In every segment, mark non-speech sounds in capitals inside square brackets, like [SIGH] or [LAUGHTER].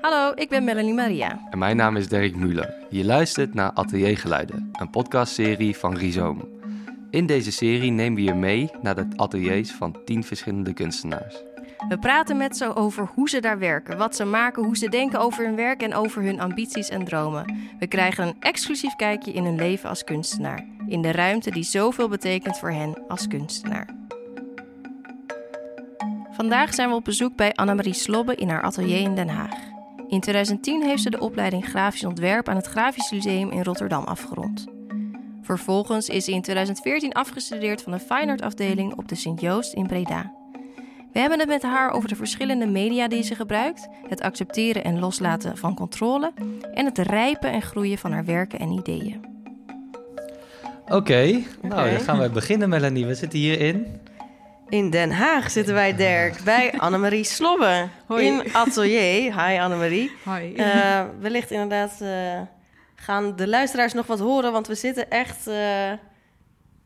Hallo, ik ben Melanie Maria. En mijn naam is Dirk Muller. Je luistert naar Ateliergeluiden, een podcastserie van Rhizoom. In deze serie nemen we je mee naar de ateliers van tien verschillende kunstenaars. We praten met ze over hoe ze daar werken, wat ze maken, hoe ze denken over hun werk en over hun ambities en dromen. We krijgen een exclusief kijkje in hun leven als kunstenaar, in de ruimte die zoveel betekent voor hen als kunstenaar. Vandaag zijn we op bezoek bij Annemarie Slobbe in haar atelier in Den Haag. In 2010 heeft ze de opleiding Grafisch Ontwerp aan het Grafisch Museum in Rotterdam afgerond. Vervolgens is ze in 2014 afgestudeerd van de Fine Art afdeling op de Sint-Joost in Breda. We hebben het met haar over de verschillende media die ze gebruikt, het accepteren en loslaten van controle en het rijpen en groeien van haar werken en ideeën. Oké, nou dan gaan we beginnen Melanie. We zitten hierin. In Den Haag zitten wij, Dirk, bij Annemarie Slobbe Hoi. in atelier. Hi Annemarie. Hoi. Eh, wellicht inderdaad eh, gaan de luisteraars nog wat horen, want we zitten echt eh,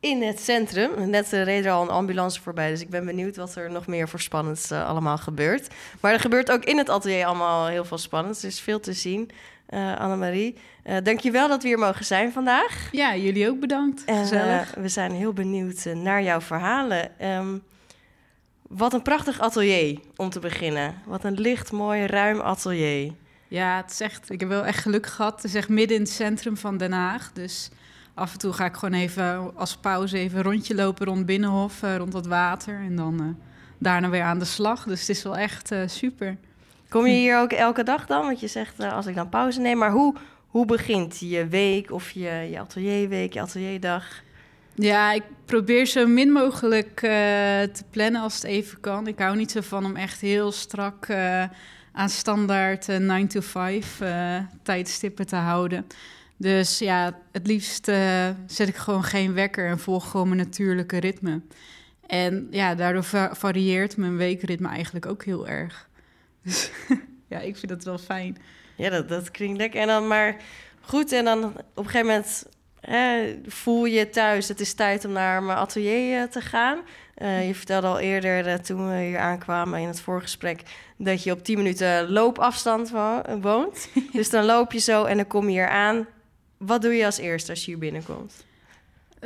in het centrum. Net uh, reed er al een ambulance voorbij, dus ik ben benieuwd wat er nog meer voor spannends allemaal gebeurt. Maar er gebeurt ook in het atelier allemaal heel veel spannends, er is veel te zien. Uh, Annemarie, uh, dankjewel dat we hier mogen zijn vandaag. Ja, jullie ook bedankt. En we zijn heel benieuwd naar jouw verhalen. Um, wat een prachtig atelier om te beginnen. Wat een licht, mooi, ruim atelier. Ja, het is echt, ik heb wel echt geluk gehad. Het is echt midden in het centrum van Den Haag. Dus af en toe ga ik gewoon even als pauze even een rondje lopen rond Binnenhof, uh, rond het water. En dan uh, daarna weer aan de slag. Dus het is wel echt uh, super. Kom je hier ook elke dag dan? Want je zegt uh, als ik dan pauze neem. Maar hoe, hoe begint je week of je, je atelierweek, je atelierdag? Ja, ik probeer zo min mogelijk uh, te plannen als het even kan. Ik hou niet zo van om echt heel strak uh, aan standaard uh, 9 to 5 uh, tijdstippen te houden. Dus ja, het liefst zet ik gewoon geen wekker en volg gewoon mijn natuurlijke ritme. En ja, daardoor va varieert mijn weekritme eigenlijk ook heel erg. [LAUGHS] Dus ja, ik vind dat wel fijn. Ja, dat, dat klinkt lekker. En dan maar goed, en dan op een gegeven moment voel je thuis... het is tijd om naar mijn atelier te gaan. Uh, je vertelde al eerder, uh, toen we hier aankwamen in het voorgesprek... dat je op 10 minuten loopafstand wo woont. [LAUGHS] dus dan loop je zo en dan kom je hier aan. Wat doe je als eerste als je hier binnenkomt?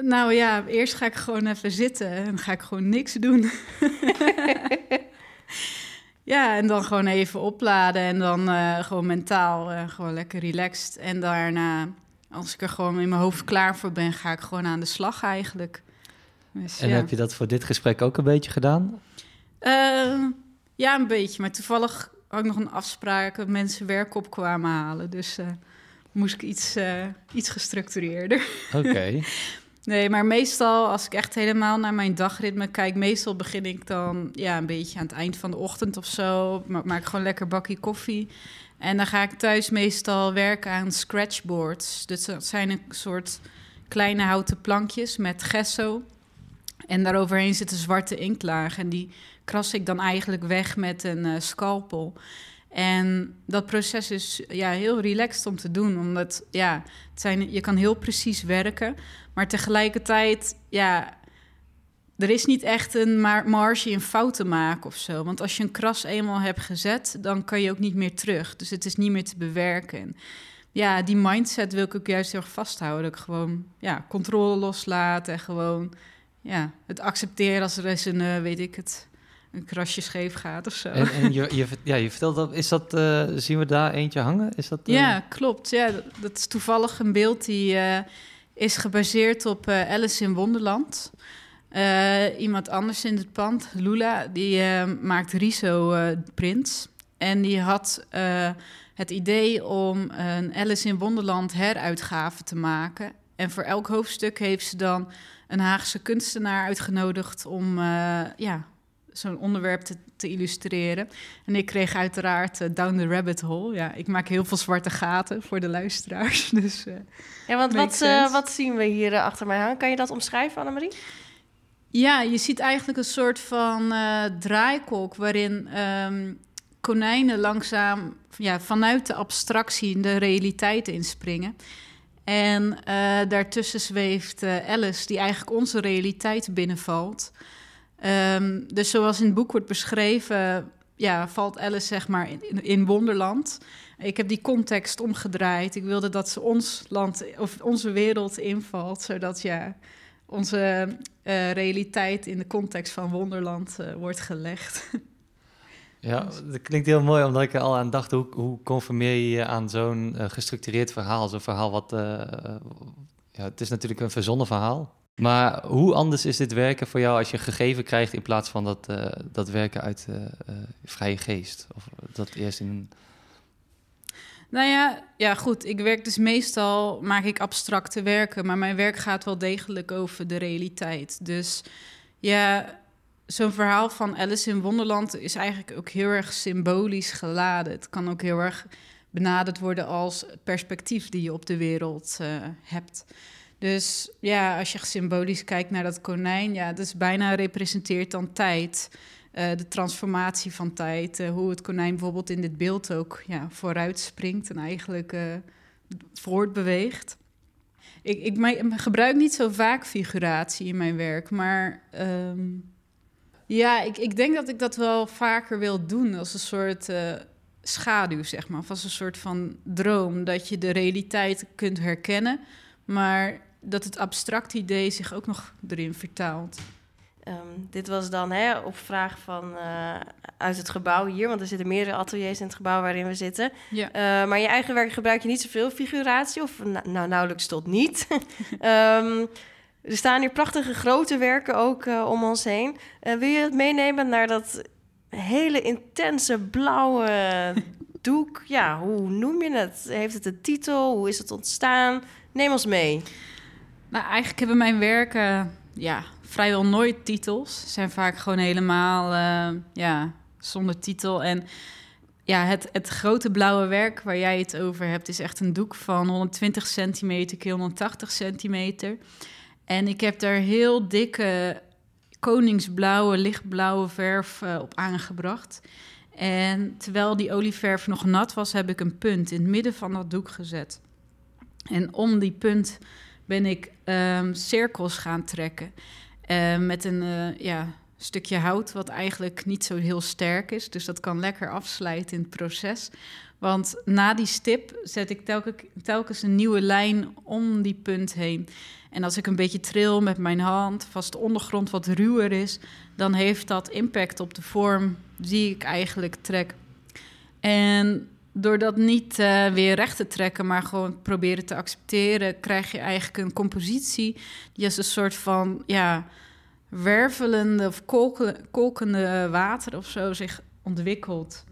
Nou ja, eerst ga ik gewoon even zitten en ga ik gewoon niks doen. [LAUGHS] ja, en dan gewoon even opladen en dan gewoon mentaal gewoon lekker relaxed. En daarna, als ik er gewoon in mijn hoofd klaar voor ben, ga ik gewoon aan de slag eigenlijk. Dus, en ja. heb je dat voor dit gesprek ook een beetje gedaan? Uh, ja, een beetje. Maar toevallig had ik nog een afspraak dat mensen werk op kwamen halen. Dus uh, moest ik iets, uh, iets gestructureerder. Oké. Okay. [LAUGHS] Nee, maar meestal als ik echt helemaal naar mijn dagritme kijk, meestal begin ik dan ja, een beetje aan het eind van de ochtend of zo. Ma maak gewoon lekker bakje koffie. En dan ga ik thuis meestal werken aan scratchboards. Dus dat zijn een soort kleine houten plankjes met gesso. En daaroverheen zit een zwarte inktlaag. En die kras ik dan eigenlijk weg met een uh, scalpel. En dat proces is ja, heel relaxed om te doen. Omdat ja, het zijn, je kan heel precies werken. Maar tegelijkertijd, ja, er is niet echt een marge in fouten maken of zo. Want als je een kras eenmaal hebt gezet, dan kan je ook niet meer terug. Dus het is niet meer te bewerken. Ja, die mindset wil ik ook juist heel erg vasthouden. Dat ik gewoon ja, controle loslaat en gewoon ja, het accepteren als er eens een, uh, weet ik het, een krasje scheef gaat of zo. En, en je, [LAUGHS] je, ja, je vertelt dat, is dat, uh, zien we daar eentje hangen? Is dat, uh... Ja, klopt. Ja, dat, dat, is toevallig een beeld die uh, is gebaseerd op Alice in Wonderland. Iemand anders in het pand, Lula, die maakt riso-prints. en die had het idee om een Alice in Wonderland heruitgave te maken. En voor elk hoofdstuk heeft ze dan een Haagse kunstenaar uitgenodigd om ja, zo'n onderwerp te, te, illustreren. En ik kreeg uiteraard uh, Down the Rabbit Hole. Ja, ik maak heel veel zwarte gaten voor de luisteraars. [LAUGHS] Dus, uh, ja, want wat, uh, wat zien we hier achter mij hangen? Kan je dat omschrijven, Annemarie? Ja, je ziet eigenlijk een soort van draaikolk waarin um, konijnen langzaam ja, vanuit de abstractie de realiteit inspringen. En uh, daartussen zweeft uh, Alice, die eigenlijk onze realiteit binnenvalt. Um, dus zoals in het boek wordt beschreven, ja, valt Alice zeg maar in, in Wonderland. Ik heb die context omgedraaid. Ik wilde dat ze ons land of onze wereld invalt, zodat ja, onze uh, realiteit in de context van Wonderland uh, wordt gelegd. Ja, [LAUGHS] dat klinkt heel mooi, omdat ik er al aan dacht, hoe, hoe conformeer je je aan zo'n uh, gestructureerd verhaal? Zo'n verhaal wat, ja, het is natuurlijk een verzonnen verhaal. Maar hoe anders is dit werken voor jou als je een gegeven krijgt in plaats van dat, dat werken uit vrije geest? Of dat eerst in een nou ja, ja, goed. Ik werk dus meestal, maak ik abstracte werken, maar mijn werk gaat wel degelijk over de realiteit. Dus ja, zo'n verhaal van Alice in Wonderland is eigenlijk ook heel erg symbolisch geladen. Het kan ook heel erg benaderd worden als perspectief die je op de wereld uh, hebt. Dus ja, als je symbolisch kijkt naar dat konijn, ja, dat is bijna representeert dan tijd. Uh, de transformatie van tijd. Uh, hoe het konijn bijvoorbeeld in dit beeld ook ja, vooruit springt en eigenlijk uh, voortbeweegt. Ik, ik gebruik niet zo vaak figuratie in mijn werk, maar um, ja, ik, ik denk dat ik dat wel vaker wil doen als een soort schaduw, zeg maar. Of als een soort van droom, dat je de realiteit kunt herkennen, maar dat het abstract idee zich ook nog erin vertaalt. Um, dit was dan hè, op vraag van uh, uit het gebouw hier, want er zitten meerdere ateliers in het gebouw waarin we zitten. Ja. Uh, maar je eigen werk gebruik je niet zoveel figuratie, of nou nauwelijks tot niet. um, [LAUGHS] er staan hier prachtige grote werken ook uh, om ons heen. wil je het meenemen naar dat hele intense blauwe [LAUGHS] doek? Ja, hoe noem je het? Heeft het een titel? Hoe is het ontstaan? Neem ons mee. Nou, eigenlijk hebben mijn werken ja, vrijwel nooit titels. Ze zijn vaak gewoon helemaal uh, ja, zonder titel. En ja, het, het grote blauwe werk waar jij het over hebt, is echt een doek van 120 centimeter keer 180 centimeter. En ik heb daar heel dikke koningsblauwe, lichtblauwe verf uh, op aangebracht. En terwijl die olieverf nog nat was, heb ik een punt in het midden van dat doek gezet. En om die punt ben ik um, cirkels gaan trekken. Uh, met een uh, ja, stukje hout wat eigenlijk niet zo heel sterk is. Dus dat kan lekker afsluiten in het proces. Want na die stip zet ik telkens, telkens een nieuwe lijn om die punt heen. En als ik een beetje tril met mijn hand, vast de ondergrond wat ruwer is, dan heeft dat impact op de vorm die ik eigenlijk trek. En door dat niet uh, weer recht te trekken, maar gewoon proberen te accepteren, krijg je eigenlijk een compositie die als een soort van ja, wervelende of kolkende water of zo zich ontwikkelt.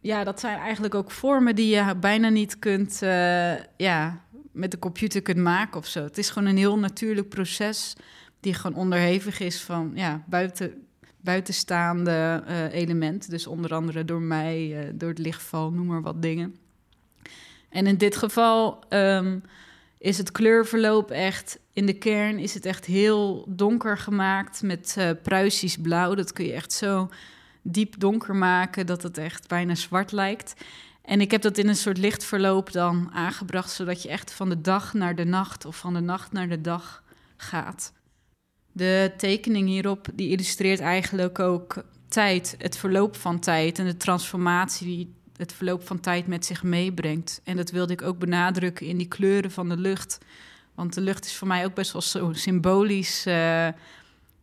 Ja, dat zijn eigenlijk ook vormen die je bijna niet kunt, uh, ja, met de computer kunt maken of zo. Het is gewoon een heel natuurlijk proces die gewoon onderhevig is van ja, buiten buitenstaande uh, elementen. Dus onder andere door mij, uh, door het lichtval, noem maar wat dingen. En in dit geval um, is het kleurverloop echt... In de kern is het echt heel donker gemaakt met uh, Pruisisch blauw. Dat kun je echt zo diep donker maken dat het echt bijna zwart lijkt. En ik heb dat in een soort lichtverloop dan aangebracht... zodat je echt van de dag naar de nacht of van de nacht naar de dag gaat. De tekening hierop die illustreert eigenlijk ook tijd, het verloop van tijd en de transformatie die het verloop van tijd met zich meebrengt. En dat wilde ik ook benadrukken in die kleuren van de lucht. Want de lucht is voor mij ook best wel zo'n symbolisch uh,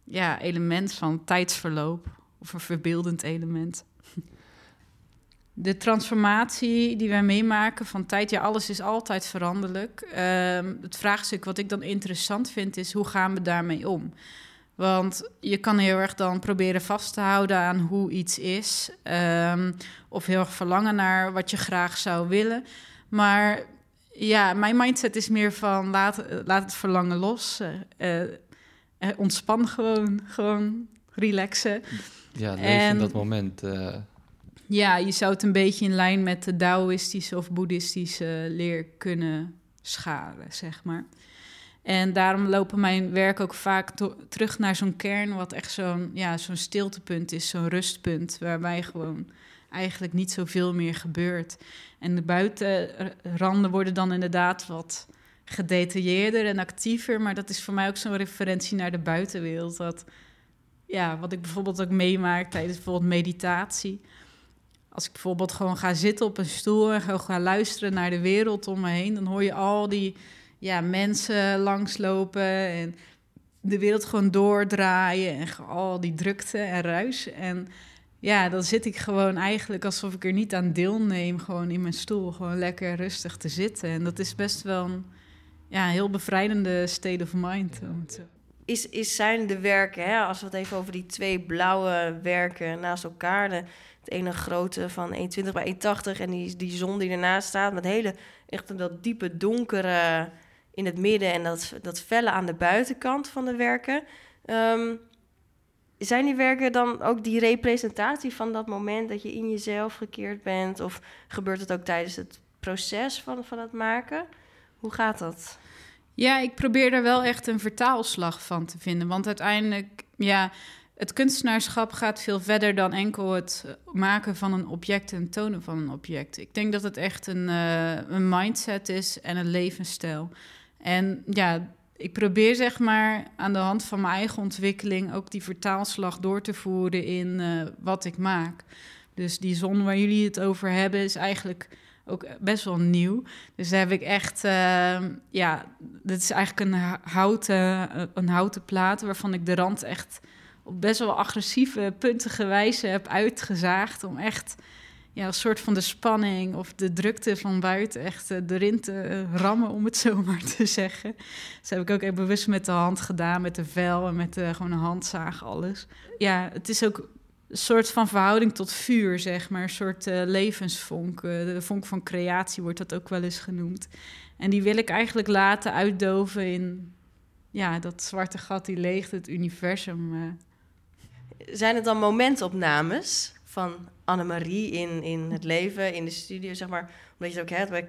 ja, element van tijdsverloop. Of een verbeeldend element [LAUGHS] de transformatie die wij meemaken van tijd, ja, alles is altijd veranderlijk. Um, het vraagstuk wat ik dan interessant vind is hoe gaan we daarmee om? Want je kan heel erg dan proberen vast te houden aan hoe iets is, um, of heel erg verlangen naar wat je graag zou willen. Maar ja, mijn mindset is meer van laat, laat het verlangen los. Uh, uh, ontspan gewoon, gewoon relaxen. Ja, leven in dat moment. Uh ja, je zou het een beetje in lijn met de Taoïstische of Boeddhistische leer kunnen scharen, zeg maar. En daarom lopen mijn werk ook vaak terug naar zo'n kern, wat echt zo'n ja, zo'n stiltepunt is, zo'n rustpunt, waarbij gewoon eigenlijk niet zoveel meer gebeurt. En de buitenranden worden dan inderdaad wat gedetailleerder en actiever, maar dat is voor mij ook zo'n referentie naar de buitenwereld. Dat ja, wat ik bijvoorbeeld ook meemaak tijdens bijvoorbeeld meditatie. Als ik bijvoorbeeld gewoon ga zitten op een stoel en gewoon ga luisteren naar de wereld om me heen, dan hoor je al die ja, mensen langslopen en de wereld gewoon doordraaien en al die drukte en ruis. En ja, dan zit ik gewoon eigenlijk alsof ik er niet aan deelneem, gewoon in mijn stoel, gewoon lekker rustig te zitten. En dat is best wel een ja, heel bevrijdende state of mind. Is, is zijn de werken, hè, als we het even over die twee blauwe werken naast elkaar, de, het ene grote van 1,20 bij 1,80 en die, die zon die ernaast staat met hele, echt dat diepe donkere in het midden en dat, dat felle aan de buitenkant van de werken. Um, zijn die werken dan ook die representatie van dat moment dat je in jezelf gekeerd bent? Of gebeurt het ook tijdens het proces van, van het maken? Hoe gaat dat? Ja, ik probeer er wel echt een vertaalslag van te vinden. Want uiteindelijk, ja, het kunstenaarschap gaat veel verder dan enkel het maken van een object en tonen van een object. Ik denk dat het echt een, uh, een mindset is en een levensstijl. En ja, ik probeer zeg maar aan de hand van mijn eigen ontwikkeling ook die vertaalslag door te voeren in uh, wat ik maak. Dus die zon waar jullie het over hebben is eigenlijk ook best wel nieuw. Dus daar heb ik echt, uh, ja, dit is eigenlijk een houten, een houten plaat waarvan ik de rand echt op best wel agressieve, puntige wijze heb uitgezaagd om echt ja, een soort van de spanning of de drukte van buiten echt uh, erin te uh, rammen, om het [LAUGHS] zo maar te zeggen. Dat heb ik ook even bewust met de hand gedaan, met de vel en met uh, gewoon een handzaag, alles. Ja, het is ook een soort van verhouding tot vuur, zeg maar. Een soort levensvonk. de vonk van creatie wordt dat ook wel eens genoemd. En die wil ik eigenlijk laten uitdoven in ja, dat zwarte gat die leegt, het universum. Zijn het dan momentopnames van Annemarie in, in het leven, in de studio, zeg maar. Omdat je het ook hebt bij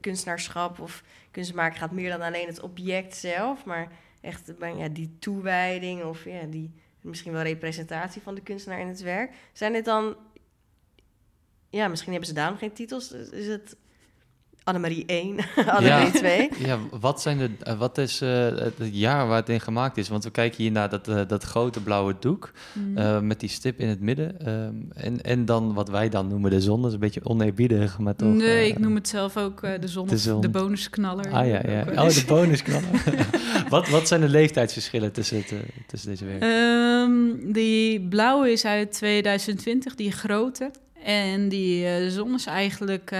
kunstenaarschap of kunstmaken gaat meer dan alleen het object zelf, maar echt ja, die toewijding of ja, die misschien wel representatie van de kunstenaar in het werk. Zijn dit dan, ja, misschien hebben ze daarom geen titels. Is het Annemarie 1, [LAUGHS] Annemarie 2. Ja, wat, zijn de, eh, wat is uh, het jaar waar het in gemaakt is? Want we kijken hier naar dat, uh, dat grote blauwe doek mm. met die stip in het midden. Um, en, en dan wat wij dan noemen de zon. Dat is een beetje oneerbiedig, maar toch... Nee, ik noem het zelf ook de zon, de, zon. de bonusknaller. Ah ja, ja. Oh, de [LAUGHS] bonusknaller. [LAUGHS] wat, wat zijn de leeftijdsverschillen tussen, het, tussen deze werken? Um, die blauwe is uit 2020, die grote. En die zon is eigenlijk...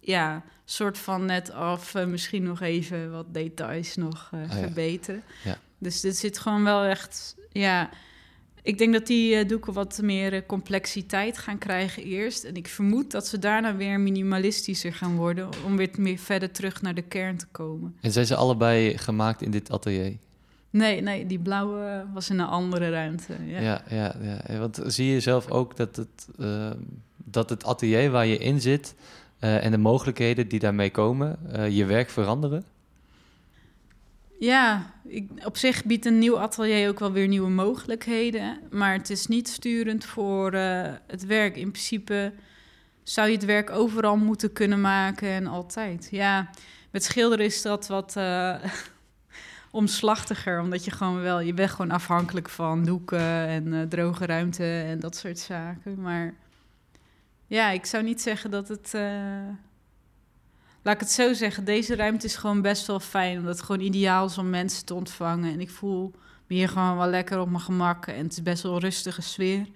ja, soort van net af, uh, misschien nog even wat details nog uh, verbeteren. Ja. Dus dit zit gewoon wel echt, ja. Ik denk dat die uh, doeken wat meer complexiteit gaan krijgen eerst. En ik vermoed dat ze daarna weer minimalistischer gaan worden... om weer meer verder terug naar de kern te komen. En zijn ze allebei gemaakt in dit atelier? Nee, nee, die blauwe was in een andere ruimte. Ja, ja, ja. ja. Want zie je zelf ook dat het, dat het atelier waar je in zit uh, en de mogelijkheden die daarmee komen, uh, je werk veranderen? Ja, ik, op zich biedt een nieuw atelier ook wel weer nieuwe mogelijkheden. Maar het is niet sturend voor uh, het werk. In principe zou je het werk overal moeten kunnen maken en altijd. Ja, met schilderen is dat wat [LAUGHS] omslachtiger. Omdat je gewoon wel, je bent gewoon afhankelijk van doeken en droge ruimte en dat soort zaken. Maar ja, ik zou niet zeggen dat het. Uh... Laat ik het zo zeggen. Deze ruimte is gewoon best wel fijn. Omdat het gewoon ideaal is om mensen te ontvangen. En ik voel me hier gewoon wel lekker op mijn gemak. En het is best wel een rustige sfeer.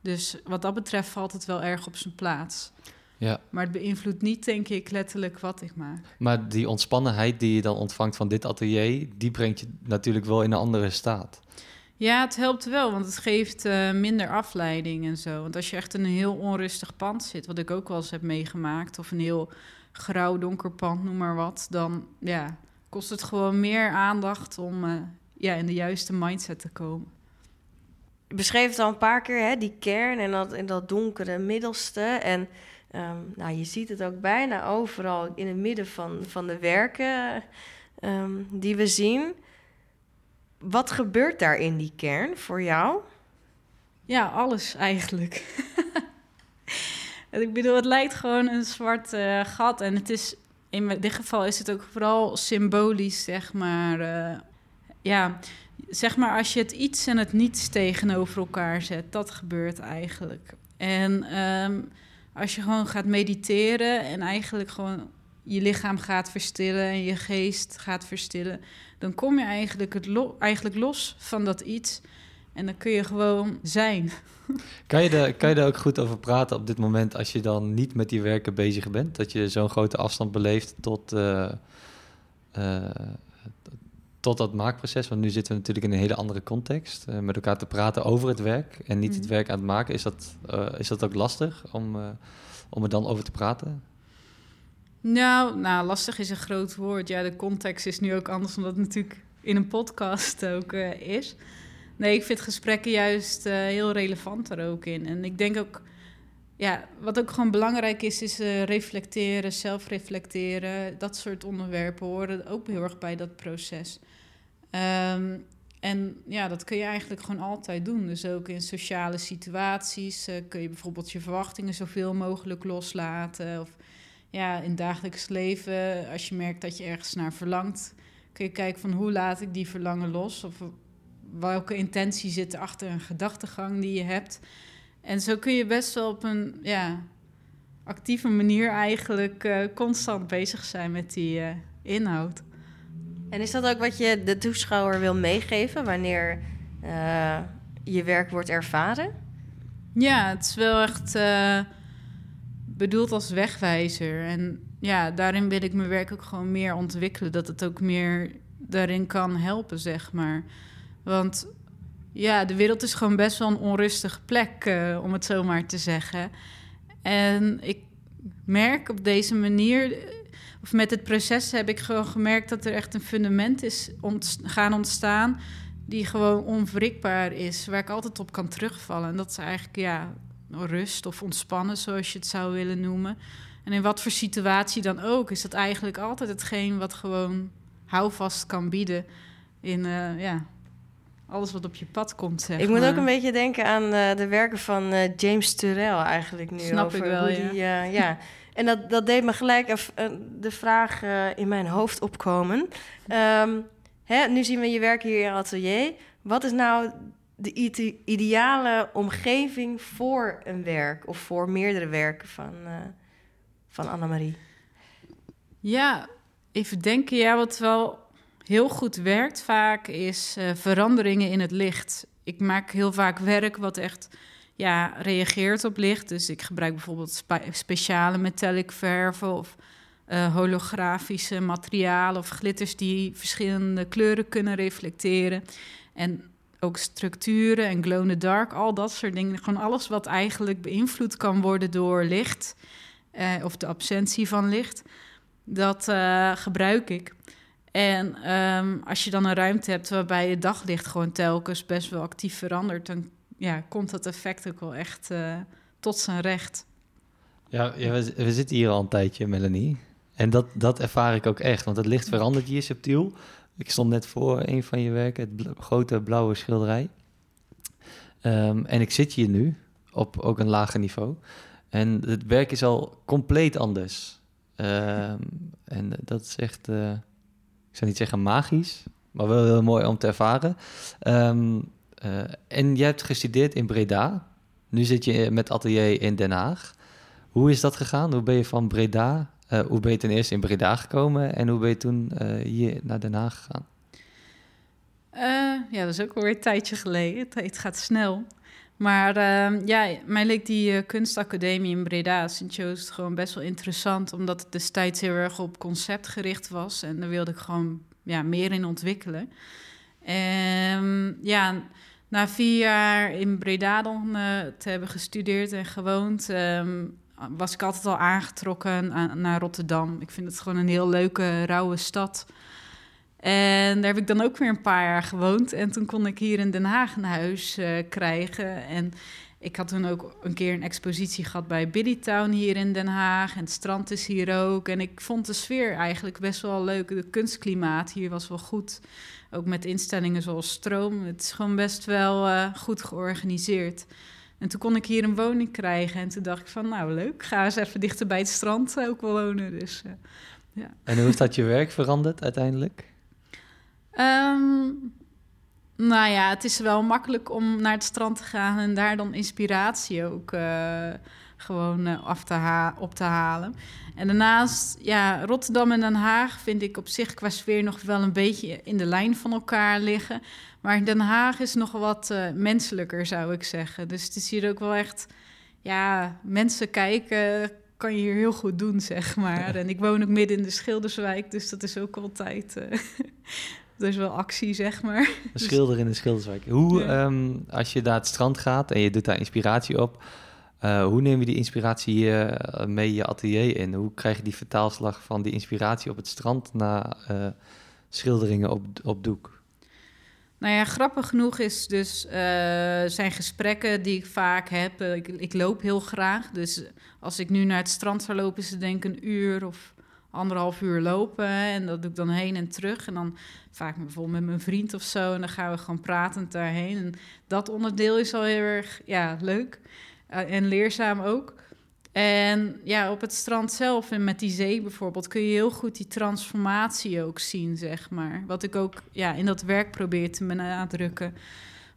Dus wat dat betreft valt het wel erg op zijn plaats. Ja. Maar het beïnvloedt niet, denk ik, letterlijk wat ik maak. Maar die ontspannenheid die je dan ontvangt van dit atelier, die brengt je natuurlijk wel in een andere staat. Ja, het helpt wel, want het geeft uh, minder afleiding en zo. Want als je echt in een heel onrustig pand zit, wat ik ook wel eens heb meegemaakt, of een heel grauw donker pand, noem maar wat, dan ja, kost het gewoon meer aandacht om uh, ja, in de juiste mindset te komen. Je beschreef het al een paar keer, hè, die kern en dat, dat donkere middelste. En um, nou, je ziet het ook bijna overal in het midden van, van de werken um, die we zien. Wat gebeurt daar in die kern voor jou? Ja, alles eigenlijk. [LAUGHS] ik bedoel, het lijkt gewoon een zwart uh, gat. En het is, in dit geval is het ook vooral symbolisch, zeg maar. Uh, ja, zeg maar, als je het iets en het niets tegenover elkaar zet, dat gebeurt eigenlijk. En ehm, als je gewoon gaat mediteren en eigenlijk gewoon je lichaam gaat verstillen en je geest gaat verstillen, dan kom je eigenlijk, het eigenlijk los van dat iets. En dan kun je gewoon zijn. [LAUGHS] Kan je, kan je er ook goed over praten op dit moment als je dan niet met die werken bezig bent? Dat je zo'n grote afstand beleeft tot, uh, tot dat maakproces? Want nu zitten we natuurlijk in een hele andere context. Uh, met elkaar te praten over het werk en niet het mhm. werk aan het maken. Is dat, is dat ook lastig om, om er dan over te praten? Nou, nou, lastig is een groot woord. Ja, de context is nu ook anders, omdat het natuurlijk in een podcast ook is. Nee, ik vind gesprekken juist uh, heel relevant er ook in. En ik denk ook, ja, wat ook gewoon belangrijk is, is uh, reflecteren, zelfreflecteren. Dat soort onderwerpen horen ook heel erg bij dat proces. Um, en ja, dat kun je eigenlijk gewoon altijd doen. Dus ook in sociale situaties kun je bijvoorbeeld je verwachtingen zoveel mogelijk loslaten. Of ja, in dagelijks leven, als je merkt dat je ergens naar verlangt, kun je kijken van hoe laat ik die verlangen los? Of welke intentie zit er achter een gedachtegang die je hebt. En zo kun je best wel op een ja, actieve manier eigenlijk uh, constant bezig zijn met die uh, inhoud. En is dat ook wat je de toeschouwer wil meegeven wanneer uh, je werk wordt ervaren? Ja, het is wel echt bedoeld als wegwijzer. En ja, daarin wil ik mijn werk ook gewoon meer ontwikkelen. Dat het ook meer daarin kan helpen, zeg maar. Want ja, de wereld is gewoon best wel een onrustige plek, uh, om het zo maar te zeggen. En ik merk op deze manier, of met het proces heb ik gewoon gemerkt dat er echt een fundament is gaan ontstaan die gewoon onwrikbaar is, waar ik altijd op kan terugvallen. En dat is eigenlijk ja, rust of ontspannen, zoals je het zou willen noemen. En in wat voor situatie dan ook, is dat eigenlijk altijd hetgeen wat gewoon houvast kan bieden in uh, ja, alles wat op je pad komt. Zeg ik moet ook een beetje denken aan uh, de werken van uh, James Turrell eigenlijk nu. Snap over ik wel, hoe die, ja. ja. [LAUGHS] En dat, dat deed me gelijk de vraag in mijn hoofd opkomen. Um, hè, nu zien we je werk hier in atelier. Wat is nou de ideale omgeving voor een werk of voor meerdere werken van, uh, van Annemarie? Ja, even denken. Ja, wat wel heel goed werkt vaak is uh, veranderingen in het licht. Ik maak heel vaak werk wat echt ja, reageert op licht. Dus ik gebruik bijvoorbeeld speciale metallic verven of uh, holografische materialen of glitters die verschillende kleuren kunnen reflecteren. En ook structuren en glow in the dark, al dat soort dingen. Gewoon alles wat eigenlijk beïnvloed kan worden door licht uh, of de absentie van licht. Dat uh, gebruik ik. En um, als je dan een ruimte hebt waarbij het daglicht gewoon telkens best wel actief verandert, dan ja, komt dat effect ook wel echt uh, tot zijn recht. Ja, ja we, we, zitten hier al een tijdje, Melanie. En dat, dat ervaar ik ook echt, want het licht verandert hier subtiel. Ik stond net voor een van je werken, het grote blauwe schilderij. Um, en ik zit hier nu op ook een lager niveau. En het werk is al compleet anders. Um, en dat is echt, uh, ik zou niet zeggen magisch, maar wel heel mooi om te ervaren. Um, uh, en jij hebt gestudeerd in Breda. Nu zit je met atelier in Den Haag. Hoe is dat gegaan? Hoe ben je van Breda uh, hoe ben je ten eerste in Breda gekomen en hoe ben je toen uh, hier naar Den Haag gegaan? Uh, ja, dat is ook alweer een tijdje geleden. Het gaat snel. Maar ehm, ja, mij leek die kunstacademie in Breda, Sint-Joost, gewoon best wel interessant. Omdat het destijds heel erg op concept gericht was. En daar wilde ik gewoon ja, meer in ontwikkelen. En ja, na vier jaar in Breda dan te hebben gestudeerd en gewoond... Um, was ik altijd al aangetrokken naar Rotterdam. Ik vind het gewoon een heel leuke, rauwe stad. En daar heb ik dan ook weer een paar jaar gewoond. En toen kon ik hier in Den Haag een huis uh, krijgen. En ik had toen ook een keer een expositie gehad bij Billy Town hier in Den Haag. En het strand is hier ook. En ik vond de sfeer eigenlijk best wel leuk. De kunstklimaat hier was wel goed. Ook met instellingen zoals stroom. Het is gewoon best wel uh, goed georganiseerd. En toen kon ik hier een woning krijgen. En toen dacht ik van, nou leuk, ga eens even dichter bij het strand ook wonen. Dus, uh, ja. En hoe is dat je werk veranderd uiteindelijk? Um, Nou ja, het is wel makkelijk om naar het strand te gaan en daar dan inspiratie ook uh, gewoon uh, af te ha op te halen. En daarnaast, ja, Rotterdam en Den Haag vind ik op zich qua sfeer nog wel een beetje in de lijn van elkaar liggen. Maar Den Haag is nog wat uh, menselijker, zou ik zeggen. Dus het is hier ook wel echt, ja, mensen kijken kan je hier heel goed doen, zeg maar. En ik woon ook midden in de Schilderswijk, dus dat is ook altijd... Uh, [LAUGHS] dat is wel actie, zeg maar. Een schilder in de Schilderswijk. Hoe, ja. um, als je naar het strand gaat en je doet daar inspiratie op... Uh, hoe neem je die inspiratie uh, mee je atelier in? Hoe krijg je die vertaalslag van die inspiratie op het strand naar uh, schilderingen op, op doek? Nou ja, grappig genoeg is dus, zijn gesprekken die ik vaak heb. Ik, ik, loop heel graag. Dus als ik nu naar het strand zou lopen, is het denk ik een uur of anderhalf uur lopen. En dat doe ik dan heen en terug. En dan vaak bijvoorbeeld met mijn vriend of zo. En dan gaan we gewoon pratend daarheen. En dat onderdeel is al heel erg ja, leuk. Uh, en leerzaam ook. En ja, op het strand zelf en met die zee bijvoorbeeld kun je heel goed die transformatie ook zien, zeg maar. Wat ik ook ja, in dat werk probeer te benadrukken.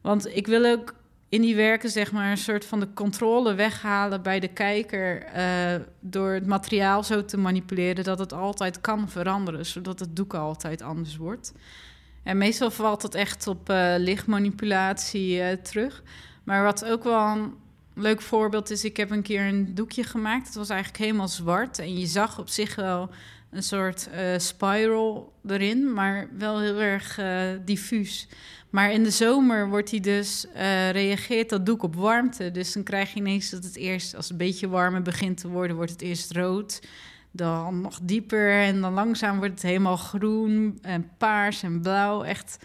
Want ik wil ook in die werken zeg maar een soort van de controle weghalen bij de kijker uh, door het materiaal zo te manipuleren dat het altijd kan veranderen, zodat het doek altijd anders wordt. En meestal valt het echt op uh, lichtmanipulatie terug. Maar wat ook wel leuk voorbeeld is, ik heb een keer een doekje gemaakt. Het was eigenlijk helemaal zwart en je zag op zich wel een soort spiral erin, maar wel heel erg diffuus. Maar in de zomer wordt hij dus, uh, reageert dat doek op warmte. Dus dan krijg je ineens dat het eerst, als het een beetje warmer begint te worden, wordt het eerst rood. Dan nog dieper en dan langzaam wordt het helemaal groen en paars en blauw. Echt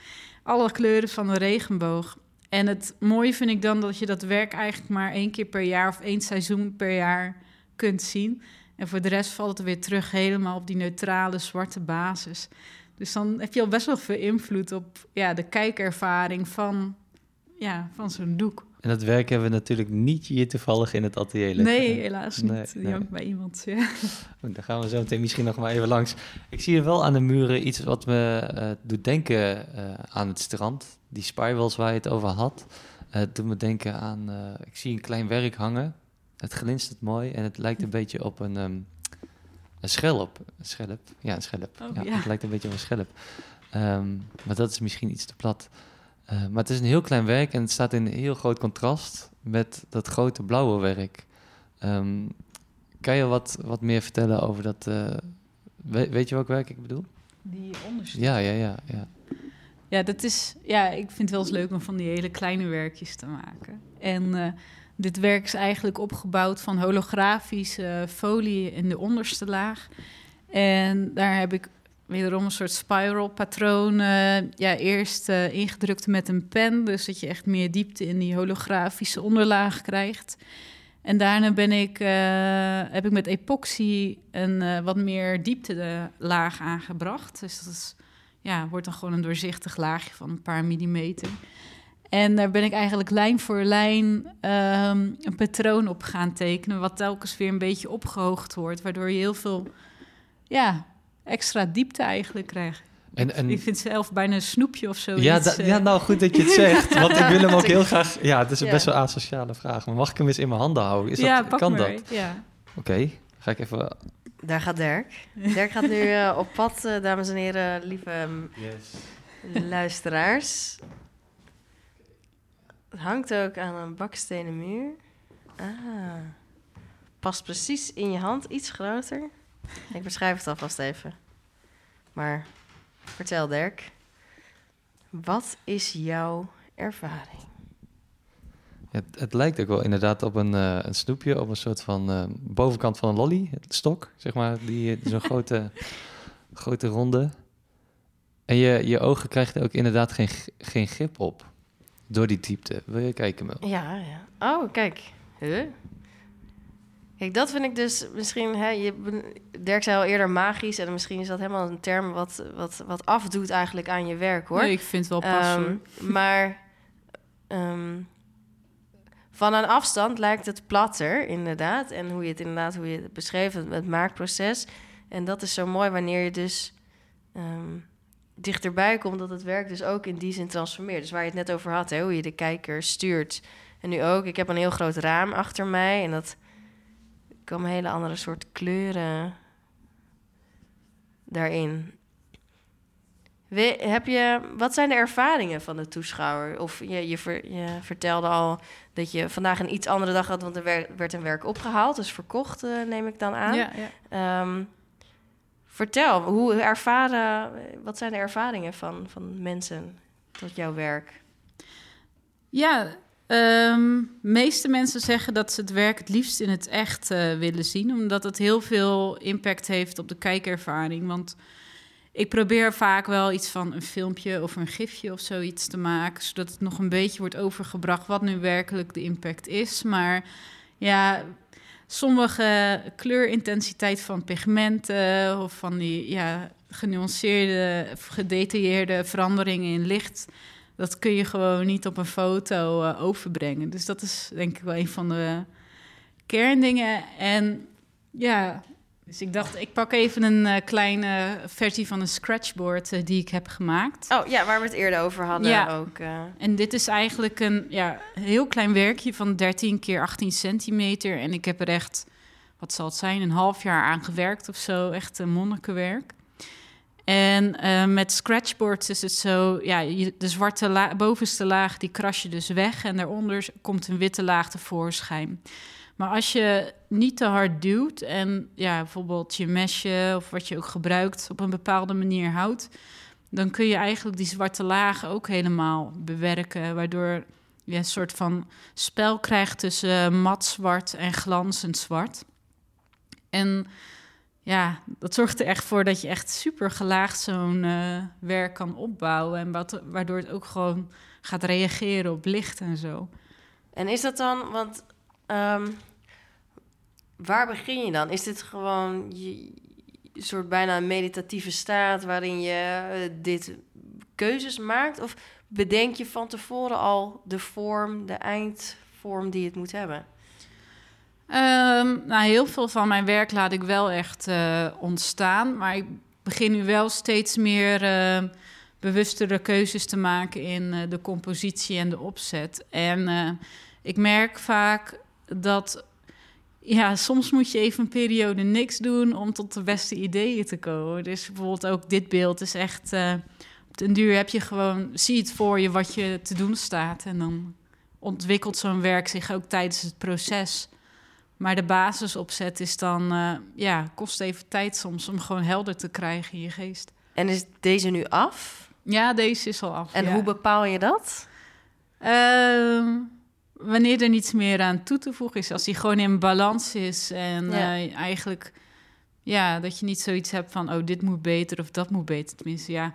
alle kleuren van de regenboog. En het mooie vind ik dan dat je dat werk eigenlijk maar één keer per jaar of één seizoen per jaar kunt zien. En voor de rest valt het weer terug helemaal op die neutrale zwarte basis. Dus dan heb je al best wel veel invloed op ja, de kijkervaring van, ja, van zo'n doek. En dat werk hebben we natuurlijk niet hier toevallig in het atelier liggen. Nee, helaas niet. Nee, bij iemand, ja. [LAUGHS] Daar gaan we zo meteen misschien nog maar even langs. Ik zie er wel aan de muren iets wat me uh, doet denken uh, aan het strand. Die spirals waar je het over had. Uh, doet me denken aan... ik zie een klein werk hangen. Het glinstert mooi en het lijkt een beetje op een... Um, een schelp. Een schelp. Ja, een schelp. Oh, ja, ja. Het lijkt een beetje op een schelp. Um, maar dat is misschien iets te plat. Uh, maar het is een heel klein werk en het staat in heel groot contrast met dat grote blauwe werk. Um, kan je wat, wat meer vertellen over dat... Weet, je welk werk ik bedoel? Die onderstuk. Ja, ja, ja, ja. Ja, dat is... Ja, ik vind het wel eens leuk om van die hele kleine werkjes te maken. En... Uh, dit werk is eigenlijk opgebouwd van holografische folie in de onderste laag. En daar heb ik wederom een soort spiral patroon. Uh, ja, eerst uh, ingedrukt met een pen, dus dat je echt meer diepte in die holografische onderlaag krijgt. En daarna ben ik, heb ik met epoxy een wat meer diepte laag aangebracht. Dus dat is, ja, wordt dan gewoon een doorzichtig laagje van een paar millimeter. En daar ben ik eigenlijk lijn voor lijn um, een patroon op gaan tekenen, wat telkens weer een beetje opgehoogd wordt, waardoor je heel veel ja, extra diepte eigenlijk krijgt. En, en, ik vind zelf bijna een snoepje of zo. Ja, da, ja, nou goed dat je het [LAUGHS] zegt. Want ik wil hem ook heel graag. Ja, het is een ja. best wel asociale vraag. Maar mag ik hem eens in mijn handen houden? Is ja, dat, kan maar. dat? Ja. Oké, okay, ga ik even. Daar gaat Dirk. Dirk gaat nu uh, [LAUGHS] op pad, uh, dames en heren, lieve yes. luisteraars. Het hangt ook aan een bakstenen muur. Ah. Past precies in je hand, iets groter. Ik beschrijf het alvast even. Maar vertel Dirk, wat is jouw ervaring? Het, het, lijkt ook wel inderdaad op een, uh, een snoepje, op een soort van uh, bovenkant van een lolly, het stok, zeg maar, die zo'n [LAUGHS] grote, grote ronde. En je, je ogen krijgen er ook inderdaad geen, geen grip op. Door die diepte. Wil je kijken, Mel? Ja, ja. Oh, kijk. Huh? Kijk, dat vind ik dus misschien... Hè, je, Dirk zei al eerder magisch... en misschien is dat helemaal een term wat, wat, wat afdoet eigenlijk aan je werk, hoor. Nee, ik vind het wel pas, um, Maar um, van een afstand lijkt het platter, inderdaad. En hoe je het inderdaad, hoe je het beschreef, het, maakproces. En dat is zo mooi wanneer je dus... Um, dichterbij komt dat het werk dus ook in die zin transformeert. Dus waar je het net over had, hè, hoe je de kijker stuurt. En nu ook, ik heb een heel groot raam achter mij en dat komen hele andere soort kleuren daarin. We, heb je, wat zijn de ervaringen van de toeschouwer? Of je, je, ver, je vertelde al dat je vandaag een iets andere dag had, want er werd, werd een werk opgehaald, dus verkocht, eh, neem ik dan aan. Ja, ja. Ehm, vertel, hoe ervaren, wat zijn de ervaringen van, van mensen tot jouw werk? Ja, ehm meeste mensen zeggen dat ze het werk het liefst in het echt eh, willen zien, omdat het heel veel impact heeft op de kijkervaring. Want ik probeer vaak wel iets van een filmpje of een gifje of zoiets te maken, zodat het nog een beetje wordt overgebracht wat nu werkelijk de impact is. Maar ja, sommige kleurintensiteit van pigmenten of van die ja, genuanceerde, gedetailleerde veranderingen in licht, dat kun je gewoon niet op een foto eh, overbrengen. Dus dat is denk ik wel een van de kerndingen. En ja, dus ik dacht, ik pak even een eh, kleine versie van een scratchboard eh, die ik heb gemaakt. Oh ja, waar we het eerder over hadden Ja. ook. eh. En dit is eigenlijk een ja, heel klein werkje van 13 keer 18 centimeter. En ik heb er echt, wat zal het zijn, een half jaar aan gewerkt of zo. Echt een monnikenwerk. En met scratchboards is het zo, ja, je- de zwarte la- bovenste laag die kras je dus weg en daaronder komt een witte laag tevoorschijn. Maar als je niet te hard duwt en ja, bijvoorbeeld je mesje of wat je ook gebruikt op een bepaalde manier houdt, dan kun je eigenlijk die zwarte lagen ook helemaal bewerken, waardoor je een soort van spel krijgt tussen mat zwart en glanzend zwart. En ja, dat zorgt er echt voor dat je echt super gelaagd zo'n eh, werk kan opbouwen. En wat, waardoor het ook gewoon gaat reageren op licht en zo. En is dat dan, want ehm, waar begin je dan? Is dit gewoon een soort bijna een meditatieve staat waarin je eh, dit keuzes maakt? Of bedenk je van tevoren al de vorm, de eindvorm die het moet hebben? Nou, heel veel van mijn werk laat ik wel echt eh, ontstaan. Maar ik begin nu wel steeds meer eh, bewustere keuzes te maken in de compositie en de opzet. En ik merk vaak dat. Ja, soms moet je even een periode niks doen om tot de beste ideeën te komen. Dus bijvoorbeeld ook dit beeld is echt. eh, op den duur heb je gewoon. Zie het voor je wat je te doen staat. En dan ontwikkelt zo'n werk zich ook tijdens het proces. Maar de basisopzet is dan, eh, ja, kost even tijd soms om gewoon helder te krijgen in je geest. En is deze nu af? Ja, deze is al af. En ja. hoe bepaal je dat? Ehm, wanneer er niets meer aan toe te voegen is, als die gewoon in balans is en Ja. eh, eigenlijk, ja, dat je niet zoiets hebt van, oh, dit moet beter of dat moet beter. Tenminste, ja,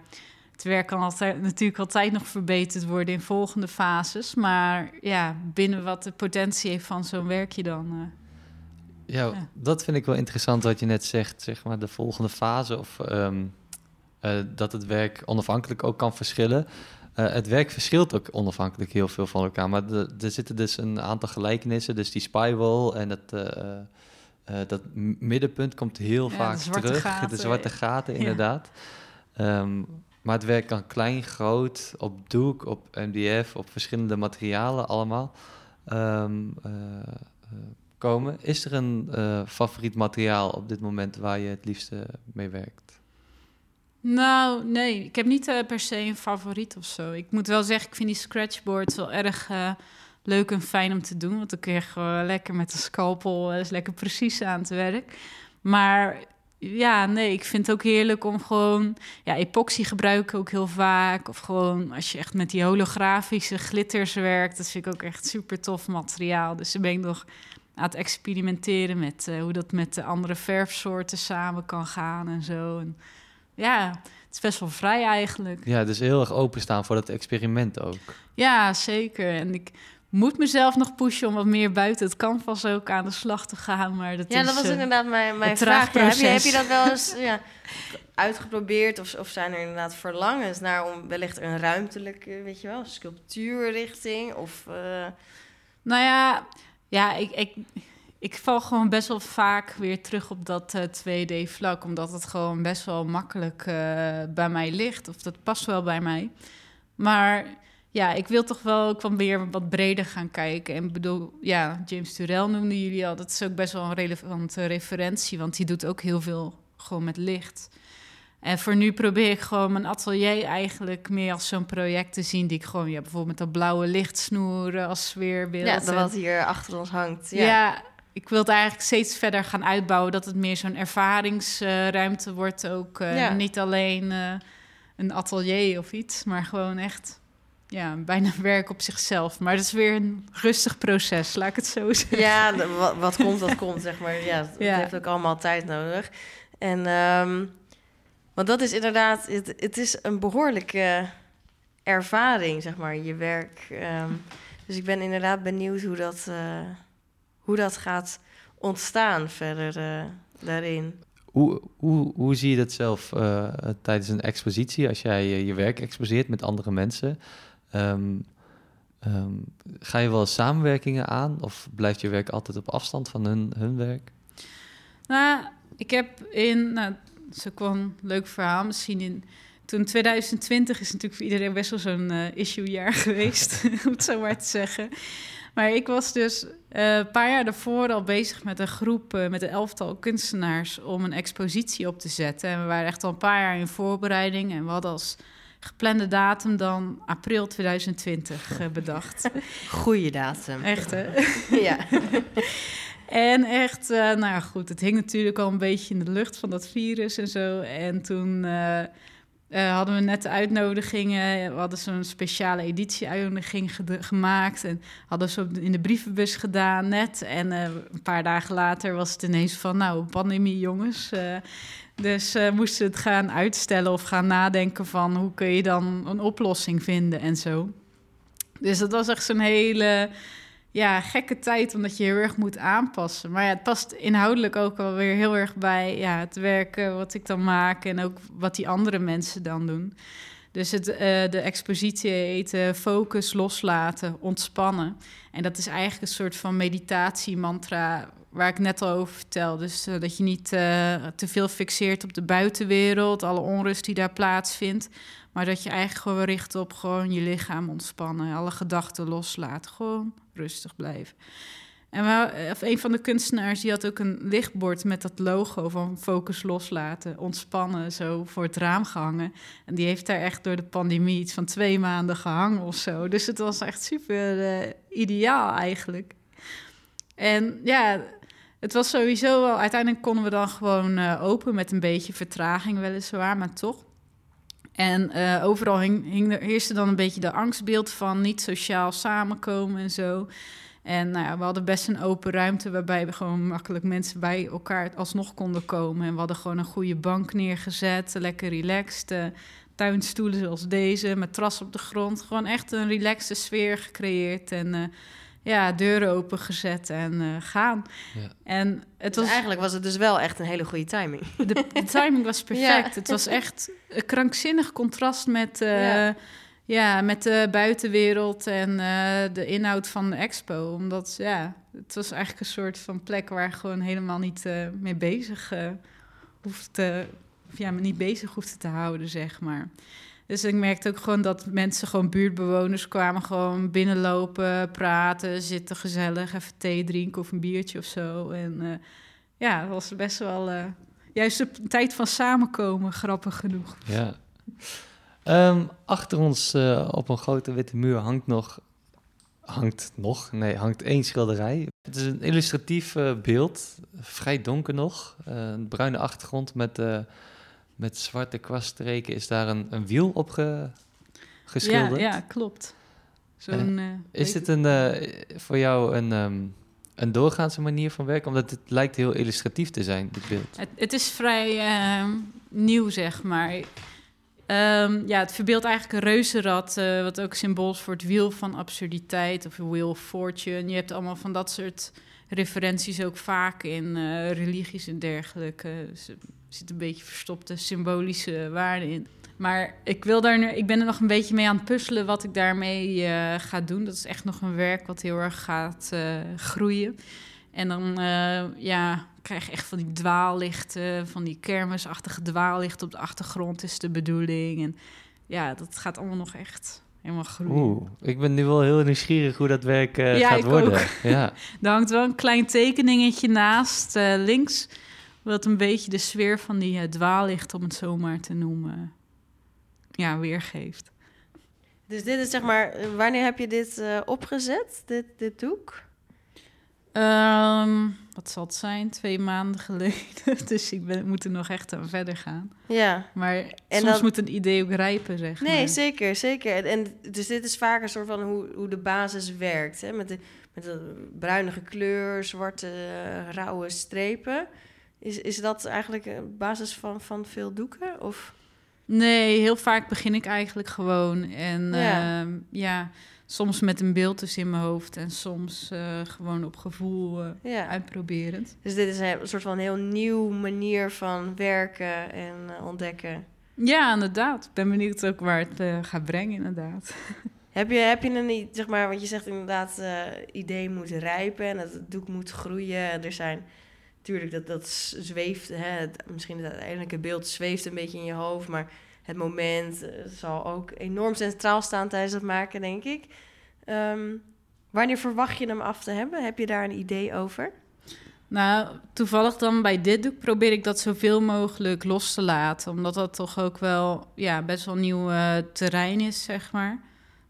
het werk kan altijd, natuurlijk altijd nog verbeterd worden in volgende fases, maar ja, binnen wat de potentie heeft van zo'n werkje dan. eh, Ja, Ja. dat vind ik wel interessant wat je net zegt, zeg maar, de volgende fase. Of ehm, eh, dat het werk onafhankelijk ook kan verschillen. Eh, het werk verschilt ook onafhankelijk heel veel van elkaar. Maar de- er zitten dus een aantal gelijkenissen. Dus die spiral en het, eh, eh, dat m- middenpunt komt heel Ja, vaak [LAUGHS] de terug. gaten. De zwarte gaten, Ja. inderdaad. Ehm, maar het werk kan klein, groot, op doek, op MDF, op verschillende materialen allemaal ehm, eh, eh, komen. Is er een eh, favoriet materiaal op dit moment waar je het liefste mee werkt? Nou, nee, ik heb niet eh, per se een favoriet of zo. Ik moet wel zeggen, ik vind die scratchboards wel erg eh, leuk en fijn om te doen. Want dan kun je gewoon lekker met de scalpel eh, is lekker precies aan het werk. Maar ja, nee, ik vind het ook heerlijk om gewoon... Ja, epoxy gebruiken ook heel vaak. Of gewoon als je echt met die holografische glitters werkt. Dat vind ik ook echt super tof materiaal. Dus dan ben ik nog aan het experimenteren met eh, hoe dat met de andere verfsoorten samen kan gaan en zo. Ja, het is best wel vrij eigenlijk. Ja, dus heel erg openstaan voor dat experiment ook. Ja, zeker. En ik moet mezelf nog pushen om wat meer buiten het canvas ook aan de slag te gaan. Maar dat Ja, is, dat was eh, inderdaad mijn, mijn vraag. Ja, heb, je, heb je dat wel eens [LAUGHS] ja, uitgeprobeerd? Of, of zijn er inderdaad verlangens naar om wellicht een ruimtelijke, weet je wel, sculptuurrichting? Of, eh, Nou ja, ja ik, ik, ik val gewoon best wel vaak weer terug op dat 2D-vlak, omdat het gewoon best wel makkelijk bij mij ligt. Of dat past wel bij mij. Maar ja, ik wil toch wel ik weer wat breder gaan kijken. En bedoel, ja, James Turrell noemden jullie al. Dat is ook best wel een relevante referentie, want die doet ook heel veel gewoon met licht. En voor nu probeer ik gewoon mijn atelier eigenlijk meer als zo'n project te zien... die ik gewoon, ja, bijvoorbeeld met dat blauwe lichtsnoeren als sfeerbeeld. Ja, dat wat hier achter ons hangt. Ja. ja. Ik wil het eigenlijk steeds verder gaan uitbouwen... dat het meer zo'n ervaringsruimte wordt ook. Uh, Niet alleen uh, een atelier of iets, maar gewoon echt ja, bijna [LAUGHS] werk op zichzelf. Maar dat is weer een rustig proces, laat ik het zo zeggen. Ja, wat, wat komt, dat komt, zeg maar. Ja, het heeft ook allemaal tijd nodig. En, um, want dat is inderdaad, het, het is een behoorlijke ervaring, zeg maar, je werk. Um, dus ik ben inderdaad benieuwd hoe dat, uh, hoe dat gaat ontstaan verder uh, daarin. Hoe, hoe, hoe zie je dat zelf uh, tijdens een expositie, als jij je werk exposeert met andere mensen? Um, um, ga je wel samenwerkingen aan of blijft je werk altijd op afstand van hun, hun werk? Nou, ik heb in, nou, ook wel een leuk verhaal misschien in. Toen 2020 is natuurlijk voor iedereen best wel zo'n uh, issue-jaar [LAUGHS] geweest, [LAUGHS] om het zo maar te zeggen. Maar ik was dus uh, een paar jaar daarvoor al bezig met een groep, uh, met een elftal kunstenaars, om een expositie op te zetten. En we waren echt al een paar jaar in voorbereiding en we hadden als geplande datum dan april 2020 uh, bedacht. [LAUGHS] Goeie datum. Echt, hè? [LAUGHS] ja. [LAUGHS] en echt, nou goed, het hing natuurlijk al een beetje in de lucht van dat virus en zo. En toen uh, hadden we net de uitnodigingen. We hadden zo'n speciale editie-uitnodiging gemaakt. En hadden ze in de brievenbus gedaan net. En een paar dagen later was het ineens van, nou, pandemie jongens. Dus uh, moesten het gaan uitstellen of gaan nadenken van hoe kun je dan een oplossing vinden en zo. Dus dat was echt zo'n hele ja, gekke tijd, omdat je heel erg moet aanpassen. Maar ja, het past inhoudelijk ook wel weer heel erg bij ja, het werken wat ik dan maak en ook wat die andere mensen dan doen. Dus het, uh, de expositie uh, focus, loslaten, ontspannen. En dat is eigenlijk een soort van meditatie-mantra waar ik net al over vertel. Dus uh, dat je niet te veel fixeert op de buitenwereld, alle onrust die daar plaatsvindt. Maar dat je eigenlijk gewoon richt op gewoon je lichaam ontspannen, alle gedachten loslaten, gewoon rustig blijven. En we, of een van de kunstenaars die had ook een lichtbord met dat logo van focus loslaten, ontspannen, zo voor het raam gehangen. En die heeft daar echt door de pandemie iets van twee maanden gehangen of zo. Dus het was echt super uh, ideaal eigenlijk. En ja, het was sowieso wel... Uiteindelijk konden we dan gewoon uh, open met een beetje vertraging weliswaar, maar toch. En uh, overal hing, er, heerste dan een beetje de angstbeeld van niet sociaal samenkomen en zo. En nou ja, we hadden best een open ruimte waarbij we gewoon makkelijk mensen bij elkaar alsnog konden komen. En we hadden gewoon een goede bank neergezet, lekker relaxed. Uh, tuinstoelen zoals deze, met tras op de grond. Gewoon echt een relaxte sfeer gecreëerd. En uh, ja, deuren opengezet en uh, gaan. Ja. En het was... eigenlijk was het dus wel echt een hele goede timing. De, de [LAUGHS] timing was perfect. Ja. Het was echt een krankzinnig contrast met, uh, ja. ja. met de buitenwereld en uh, de inhoud van de expo. Omdat ja, het was eigenlijk een soort van plek waar gewoon helemaal niet mee bezig hoeft te... Of ja, niet bezig hoefde te houden, zeg maar. Dus ik merkte ook gewoon dat mensen, gewoon buurtbewoners, kwamen gewoon binnenlopen, praten, zitten gezellig, even thee drinken of een biertje of zo. En uh, ja, het was best wel uh, juist een tijd van samenkomen, grappig genoeg. Ja. Um, achter ons uh, op een grote witte muur hangt nog, hangt nog, nee, hangt één schilderij. Het is een illustratief beeld, vrij donker nog, een bruine achtergrond met met zwarte kwaststreken is daar een, een wiel op ge, geschilderd. Ja, ja klopt. Zo'n, uh, is dit een, uh, voor jou een, um, een doorgaanse manier van werken? Omdat het lijkt heel illustratief te zijn, dit beeld. Het, het is vrij uh, nieuw, zeg maar. Um, ja, het verbeeldt eigenlijk een reuzenrad, uh, wat ook symbool is voor het wiel van absurditeit of wheel of fortune. Je hebt allemaal van dat soort referenties ook vaak in religies en dergelijke. Dus, zit een beetje verstopte symbolische waarde in. Maar ik, wil daar nu, ik ben er nog een beetje mee aan het puzzelen wat ik daarmee uh, ga doen. Dat is echt nog een werk wat heel erg gaat uh, groeien. En dan eh, ja, krijg je echt van die dwaallichten, van die kermisachtige dwaallichten op de achtergrond is de bedoeling. En ja, dat gaat allemaal nog echt helemaal groeien. Oeh, ik ben nu wel heel nieuwsgierig hoe dat werk eh, Ja, gaat ik worden. ook. Ja. [LAUGHS] Er hangt wel een klein tekeningetje naast, eh, links, wat een beetje de sfeer van die eh, dwaallicht, om het zo maar te noemen, ja, weergeeft. Dus dit is zeg maar, wanneer heb je dit eh, opgezet, dit, dit doek? Ehm, wat zal het zijn? Twee maanden geleden. [LAUGHS] dus ik ben, moet er nog echt aan verder gaan. Ja. Maar En soms moet een idee ook rijpen, zeg Nee, maar. zeker, zeker. En, en dus dit is vaak een soort van hoe, hoe de basis werkt. Hè? Met, de, met de bruinige kleur, zwarte, eh, rauwe strepen. Is, is dat eigenlijk een basis van, van veel doeken? Of? Nee, heel vaak begin ik eigenlijk gewoon. En Ja. ja, ja soms met een beeld dus in mijn hoofd. En soms eh, gewoon op gevoel eh, Ja. uitproberend. Dus dit is een soort van heel nieuw manier van werken en eh, ontdekken. Ja, inderdaad. Ik ben benieuwd ook waar het eh, gaat brengen, inderdaad. [LAUGHS] Heb je, heb je een, zeg maar, want je zegt inderdaad, eh idee moet rijpen en het doek moet groeien. En er zijn, natuurlijk, dat, dat zweeft, hè, het, misschien het uiteindelijke beeld zweeft een beetje in je hoofd, maar het moment eh, zal ook enorm centraal staan tijdens het maken, denk ik. Ehm, wanneer verwacht je hem af te hebben? Heb je daar een idee over? Nou, toevallig dan bij dit doek probeer ik dat zoveel mogelijk los te laten. Omdat dat toch ook wel ja, best wel nieuw eh, terrein is, zeg maar.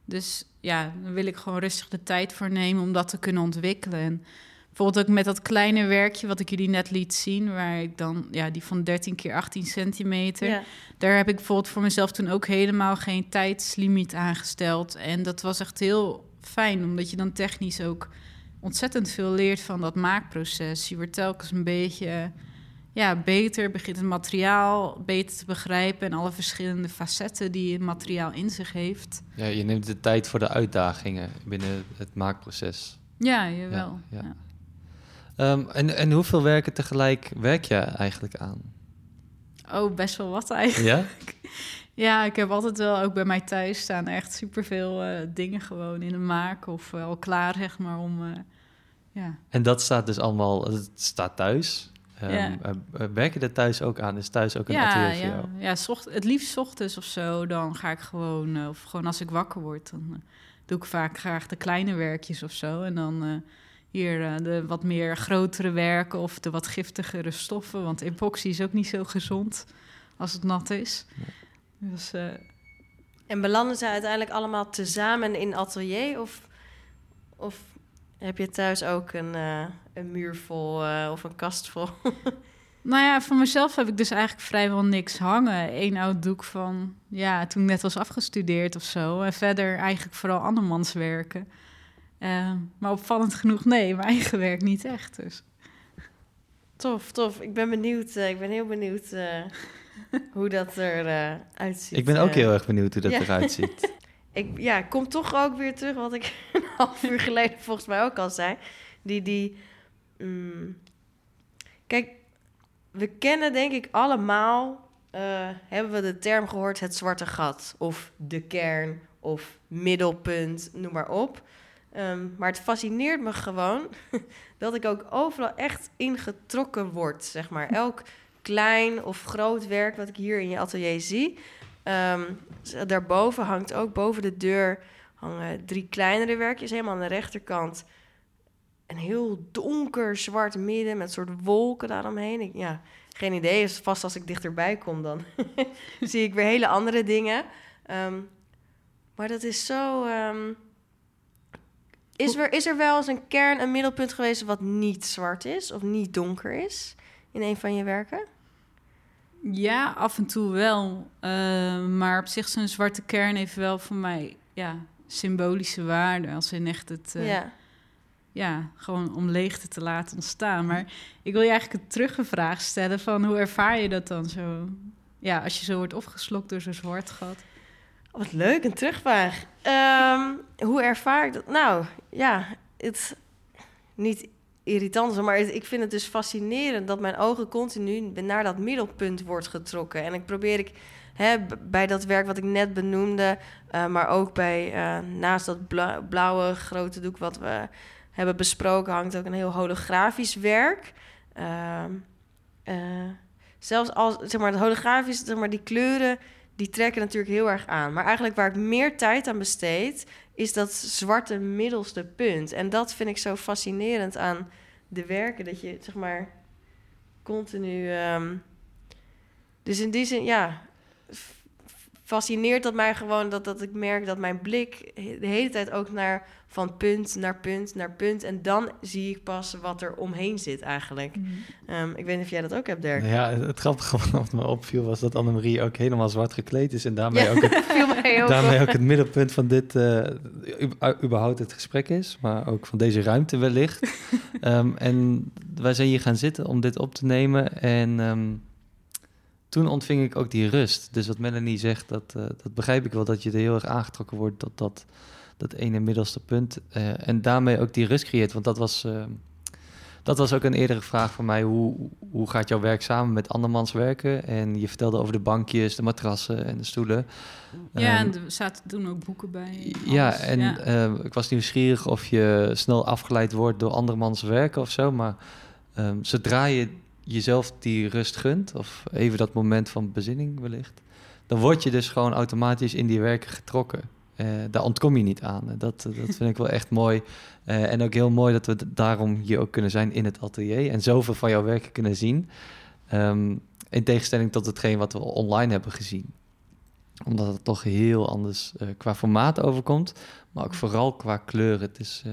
Dus ja, dan wil ik gewoon rustig de tijd voor nemen om dat te kunnen ontwikkelen. Bijvoorbeeld ook met dat kleine werkje wat ik jullie net liet zien... waar ik dan, ja, die van 13 keer 18 centimeter... Ja. Daar heb ik bijvoorbeeld voor mezelf toen ook helemaal geen tijdslimiet aangesteld. En dat was echt heel fijn, omdat je dan technisch ook ontzettend veel leert van dat maakproces. Je wordt telkens een beetje ja, beter, begint het materiaal beter te begrijpen en alle verschillende facetten die het materiaal in zich heeft. ja, je neemt de tijd voor de uitdagingen binnen het maakproces. Ja, jawel. Ja, ja. Ja. Ehm, en, en hoeveel werken tegelijk werk je eigenlijk aan? Oh, best wel wat eigenlijk. Ja? [LAUGHS] Ja, ik heb altijd wel ook bij mij thuis staan echt superveel eh dingen gewoon in de maak of eh, al klaar, zeg maar, om... eh, ja. En dat staat dus allemaal, het staat thuis. Ehm, Ja. werk je er thuis ook aan? Is thuis ook een ja, atelier voor ja, jou? ja zocht, het liefst 's ochtends of zo. Dan ga ik gewoon, of gewoon als ik wakker word, dan doe ik vaak graag de kleine werkjes of zo. En dan hier eh, de wat meer grotere werken of de wat giftigere stoffen. Want epoxy is ook niet zo gezond als het nat is. Dus eh, En belanden ze uiteindelijk allemaal tezamen in atelier? Of, of heb je thuis ook een, eh, een muur vol of een kast vol? [LAUGHS] Nou ja, voor mezelf heb ik dus eigenlijk vrijwel niks hangen. Eén oud doek van, ja, toen ik net was afgestudeerd of zo. En verder eigenlijk vooral andermans werken. Eh, maar opvallend genoeg, nee, mijn eigen werk niet echt. Dus. Tof, tof. Ik ben benieuwd. eh, ik ben heel benieuwd eh, hoe dat eruit uitziet. Ik ben ook eh. heel erg benieuwd hoe dat ja. eruit ziet. [LAUGHS] Ik ja, ik kom toch ook weer terug wat ik [LAUGHS] een half uur geleden volgens mij ook al zei. Die, die, mm, kijk, we kennen denk ik allemaal, eh, hebben we de term gehoord het zwarte gat. Of de kern, of middelpunt, noem maar op. Ehm, maar het fascineert me gewoon [LAUGHS] dat ik ook overal echt ingetrokken word, zeg maar. Elk klein of groot werk wat ik hier in je atelier zie... Ehm, daarboven hangt ook boven de deur hangen drie kleinere werkjes, helemaal aan de rechterkant. Een heel donker zwart midden met soort wolken daaromheen. Ik, ja, geen idee. Vast als ik dichterbij kom, dan [LAUGHS] zie ik weer hele andere dingen. Ehm, maar dat is zo. Is, er, is er wel eens een kern, een middelpunt geweest wat niet zwart is of niet donker is in een van je werken? Ja, af en toe wel. Eh, maar op zich zo'n zwarte kern heeft wel voor mij ja, symbolische waarde. Als in echt het, eh, ja. ja, gewoon om leegte te laten ontstaan. Maar ik wil je eigenlijk een teruggevraag stellen van hoe ervaar je dat dan zo? Ja, als je zo wordt opgeslokt door zo'n zwart gat. Oh, Wat leuk, een terugvraag. Ehm, hoe ervaar ik dat? Nou, ja, het niet irritant, maar ik vind het dus fascinerend dat mijn ogen continu naar dat middelpunt wordt getrokken. En ik probeer ik hè, bij dat werk wat ik net benoemde, eh, maar ook bij eh, naast dat bla- blauwe grote doek wat we hebben besproken, hangt ook een heel holografisch werk. Ehm, eh, zelfs als zeg maar, het holografisch, zeg maar, die kleuren, die trekken natuurlijk heel erg aan. Maar eigenlijk waar ik meer tijd aan besteed, is dat zwarte middelste punt. En dat vind ik zo fascinerend aan de werken, dat je zeg maar continu. ehm, dus in die zin, ja, fascineert dat mij gewoon dat, dat ik merk dat mijn blik de hele tijd ook naar van punt naar punt naar punt. En dan zie ik pas wat er omheen zit eigenlijk. Ehm, ik weet niet of jij dat ook hebt, Dirk. Ja, het, grappige [LAUGHS] wat me opviel was dat Annemarie ook helemaal zwart gekleed is. En daarmee, Ja, ook, het, [LAUGHS] daarmee ook het middelpunt van dit, eh, überhaupt het gesprek is. Maar ook van deze ruimte wellicht. [LAUGHS] Ehm, en wij zijn hier gaan zitten om dit op te nemen. En ehm, toen ontving ik ook die rust. Dus wat Melanie zegt, dat, eh, dat begrijp ik wel. Dat je er heel erg aangetrokken wordt tot dat, dat ene middelste punt. eh, en daarmee ook die rust creëert. Want dat was... ehm, dat was ook een eerdere vraag van mij. Hoe, hoe gaat jouw werk samen met andermans werken? En je vertelde over de bankjes, de matrassen en de stoelen. Ja, Ehm, en er zaten toen ook boeken bij. ja, alles. en ja. eh, ik was nieuwsgierig of je snel afgeleid wordt door andermans werken of zo. Maar ehm, zodra je jezelf die rust gunt, of even dat moment van bezinning wellicht, dan word je dus gewoon automatisch in die werken getrokken. Eh, daar ontkom je niet aan. Dat, dat vind ik wel echt mooi. Eh, en ook heel mooi dat we daarom hier ook kunnen zijn in het atelier en zoveel van jouw werken kunnen zien. Ehm, in tegenstelling tot hetgeen wat we online hebben gezien omdat het toch heel anders eh, qua formaat overkomt, maar ook vooral qua kleur. Het is,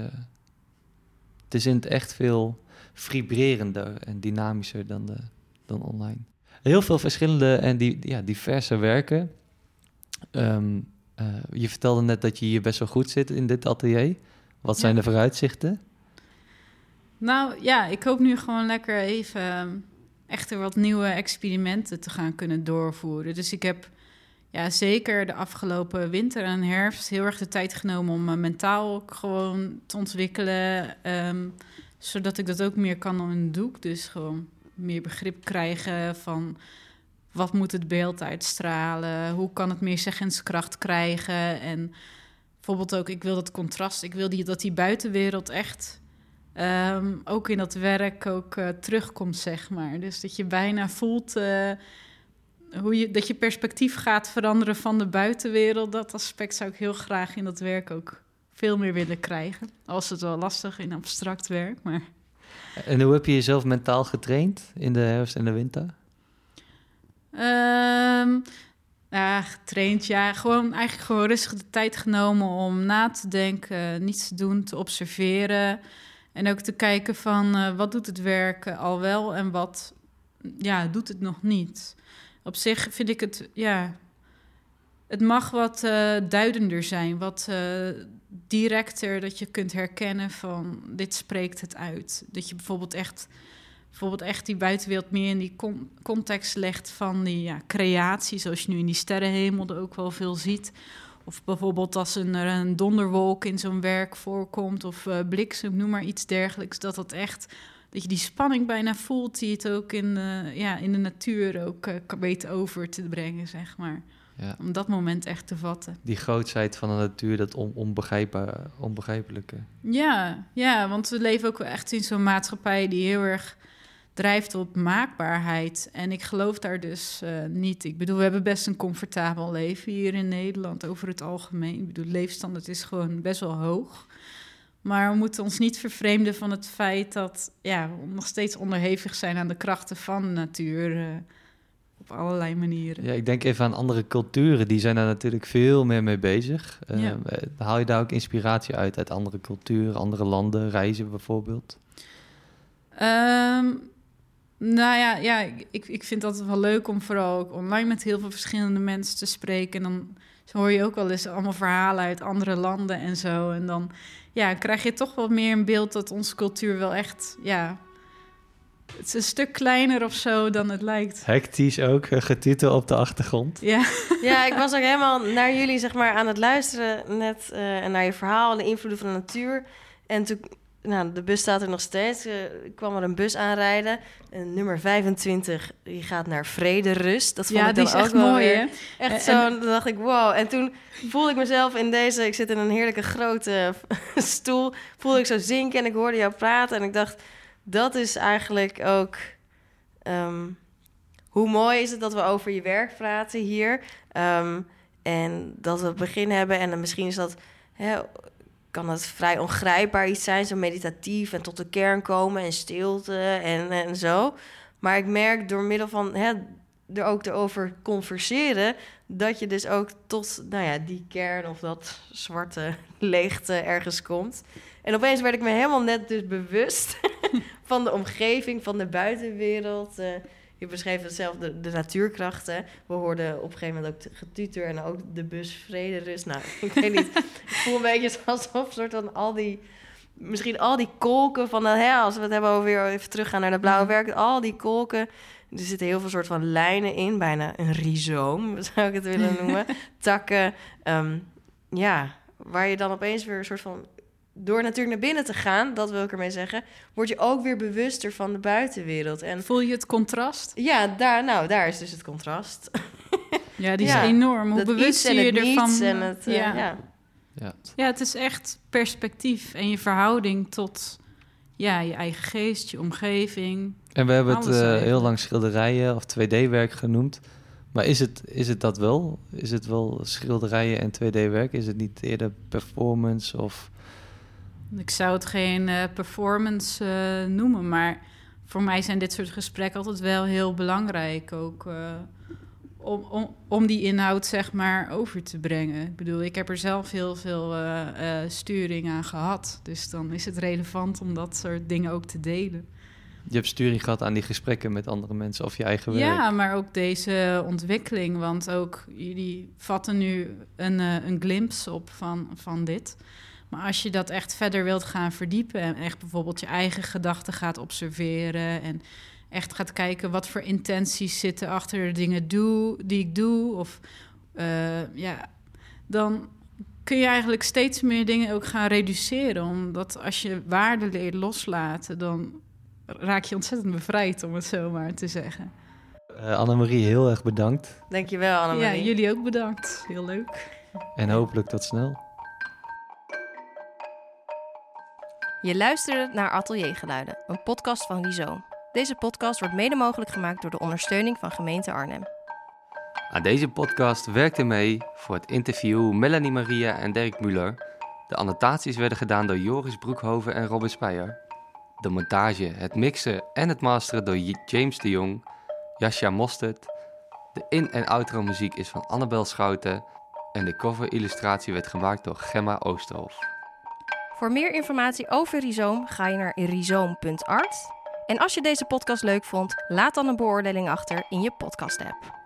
het is in het echt veel vibrerender en dynamischer dan, de, dan online. Heel veel verschillende en die, ja, diverse werken. Ehm, eh, je vertelde net dat je hier best wel goed zit in dit atelier. Wat zijn Ja. de vooruitzichten? Nou ja, ik hoop nu gewoon lekker even ehm, echt er wat nieuwe experimenten te gaan kunnen doorvoeren. Dus ik heb ja, zeker de afgelopen winter en herfst heel erg de tijd genomen om me mentaal ook gewoon te ontwikkelen. ehm, zodat ik dat ook meer kan dan het doek. Dus gewoon meer begrip krijgen van wat moet het beeld uitstralen? Hoe kan het meer zeggenskracht krijgen? En bijvoorbeeld ook, ik wil dat contrast, ik wil die, dat die buitenwereld echt ehm, ook in dat werk ook eh, terugkomt, zeg maar. Dus dat je bijna voelt eh, hoe je, dat je perspectief gaat veranderen van de buitenwereld. Dat aspect zou ik heel graag in dat werk ook veel meer willen krijgen. Al is het wel lastig in abstract werk, maar... En hoe heb je jezelf mentaal getraind in de herfst en de winter? Ehm, ja, getraind, ja. Gewoon eigenlijk gewoon rustig de tijd genomen om na te denken, niets te doen, te observeren. En ook te kijken van eh, wat doet het werk al wel en wat ja, doet het nog niet. Op zich vind ik het, ja, het mag wat eh, duidender zijn, wat eh, directer, dat je kunt herkennen van dit spreekt het uit. Dat je bijvoorbeeld echt bijvoorbeeld echt die buitenwereld meer in die con- context legt van die ja, creatie, zoals je nu in die sterrenhemel er ook wel veel ziet. Of bijvoorbeeld als een, er een donderwolk in zo'n werk voorkomt, of eh, bliksem, noem maar iets dergelijks, dat dat echt, dat je die spanning bijna voelt, die het ook in, de- ja, in de natuur ook weet over te brengen, zeg maar. Ja. Om dat moment echt te vatten. Die grootsheid van de natuur, dat on, onbegrijpelijke. Ja, ja, want we leven ook echt in zo'n maatschappij die heel erg drijft op maakbaarheid. En ik geloof daar dus eh, niet. Ik bedoel, we hebben best een comfortabel leven hier in Nederland over het algemeen. Ik bedoel, leefstandaard is gewoon best wel hoog. Maar we moeten ons niet vervreemden van het feit dat ja, we nog steeds onderhevig zijn aan de krachten van de natuur. eh, op allerlei manieren. Ja, ik denk even aan andere culturen, die zijn daar natuurlijk veel meer mee bezig. Ja. eh, Haal je daar ook inspiratie uit, uit andere culturen, andere landen, reizen bijvoorbeeld? Ehm, nou ja, ja ik, ik vind dat wel leuk om vooral ook online met heel veel verschillende mensen te spreken. En dan hoor je ook wel eens allemaal verhalen uit andere landen en zo. En dan ja, krijg je toch wel meer een beeld dat onze cultuur wel echt, ja, het is een stuk kleiner of zo dan het lijkt. Hectisch ook, eh, getitel op de achtergrond. Ja, Ja, ik [LAUGHS] was ook helemaal naar jullie zeg maar, aan het luisteren net eh, en naar je verhaal en de invloeden van de natuur. En toen nou, de bus staat er nog steeds. Eh, ik kwam er een bus aanrijden. En nummer 25, die gaat naar Vrede Rust. Dat vond Ja, ik die dan is ook echt wel mooi, weer hè? Echt En- zo, dan dacht ik, wow. En toen voelde ik mezelf in deze... Ik zit in een heerlijke grote [LAUGHS] stoel. Voelde ik zo zinken en ik hoorde jou praten. En ik dacht, dat is eigenlijk ook... ehm, hoe mooi is het dat we over je werk praten hier. Ehm, en dat we het begin hebben. En dan misschien is dat... Hè, kan dat vrij ongrijpbaar iets zijn, zo meditatief en tot de kern komen en stilte en, en zo. Maar ik merk door middel van hè, er ook erover converseren, dat je dus ook tot nou ja, die kern of dat zwarte [LAUGHS] leegte ergens komt. En opeens werd ik me helemaal net dus bewust [LAUGHS] [LAUGHS] van de omgeving, van de buitenwereld. eh, je beschreef het zelf, de, de natuurkrachten. We hoorden op een gegeven moment ook getuter en ook de bus vrede rust. Nou, [LAUGHS] ik weet niet. ik voel een beetje [LAUGHS] alsof soort van al die... Misschien al die kolken van... de- Hè, als we het hebben over weer even teruggaan naar de blauwe werk. Al die kolken... Er zitten heel veel soort van lijnen in. Bijna een rhizoom, zou ik het willen noemen. Takken. ehm, ja, waar je dan opeens weer een soort van... Door natuurlijk naar binnen te gaan, dat wil ik ermee zeggen... word je ook weer bewuster van de buitenwereld. En Voel je het contrast? ja, daar, nou, daar is dus het contrast. [LAUGHS] Ja, die Ja, is enorm. Hoe dat bewust je het ervan... en het... eh, ja. ja. Ja. Ja, het is echt perspectief en je verhouding tot ja, je eigen geest, je omgeving. En we hebben het eh, heel lang schilderijen of 2D-werk genoemd. Maar is het, is het dat wel? Is het wel schilderijen en 2D-werk? Is het niet eerder performance of... Ik zou het geen eh, performance eh, noemen, maar voor mij zijn dit soort gesprekken altijd wel heel belangrijk. Ook eh, om, om, om die inhoud zeg maar over te brengen. Ik bedoel, ik heb er zelf heel veel sturing aan gehad. Dus dan is het relevant om dat soort dingen ook te delen. Je hebt sturing gehad aan die gesprekken met andere mensen of je eigen werk. Ja, maar ook deze ontwikkeling. Want ook jullie vatten nu een, een glimpse op van, van dit. Maar als je dat echt verder wilt gaan verdiepen... en echt bijvoorbeeld je eigen gedachten gaat observeren... en echt gaat kijken wat voor intenties zitten achter de dingen doe, die ik doe... of eh, ja, dan kun je eigenlijk steeds meer dingen ook gaan reduceren. Omdat als je waarde leert loslaten... dan raak je ontzettend bevrijd, om het zo maar te zeggen. Eh, Annemarie, heel erg bedankt. Dankjewel, Ja, Annemarie. jullie ook bedankt. Heel leuk. En hopelijk tot snel. Je luisterde naar Ateliergeluiden, een podcast van Rhizoom. Deze podcast wordt mede mogelijk gemaakt door de ondersteuning van gemeente Arnhem. Aan deze podcast werkten mee voor het interview Melanie Maria en Dirk Muller. De annotaties werden gedaan door Joris Broekhoven en Robin Speyer. De montage, het mixen en het masteren door James de Jong, Jascha Mostert. De in- en outro muziek is van Annabel Schouten en de cover-illustratie werd gemaakt door Gemma Oosterhof. Voor meer informatie over Rhizoom ga je naar rhizoom.art. En als je deze podcast leuk vond, laat dan een beoordeling achter in je podcast-app.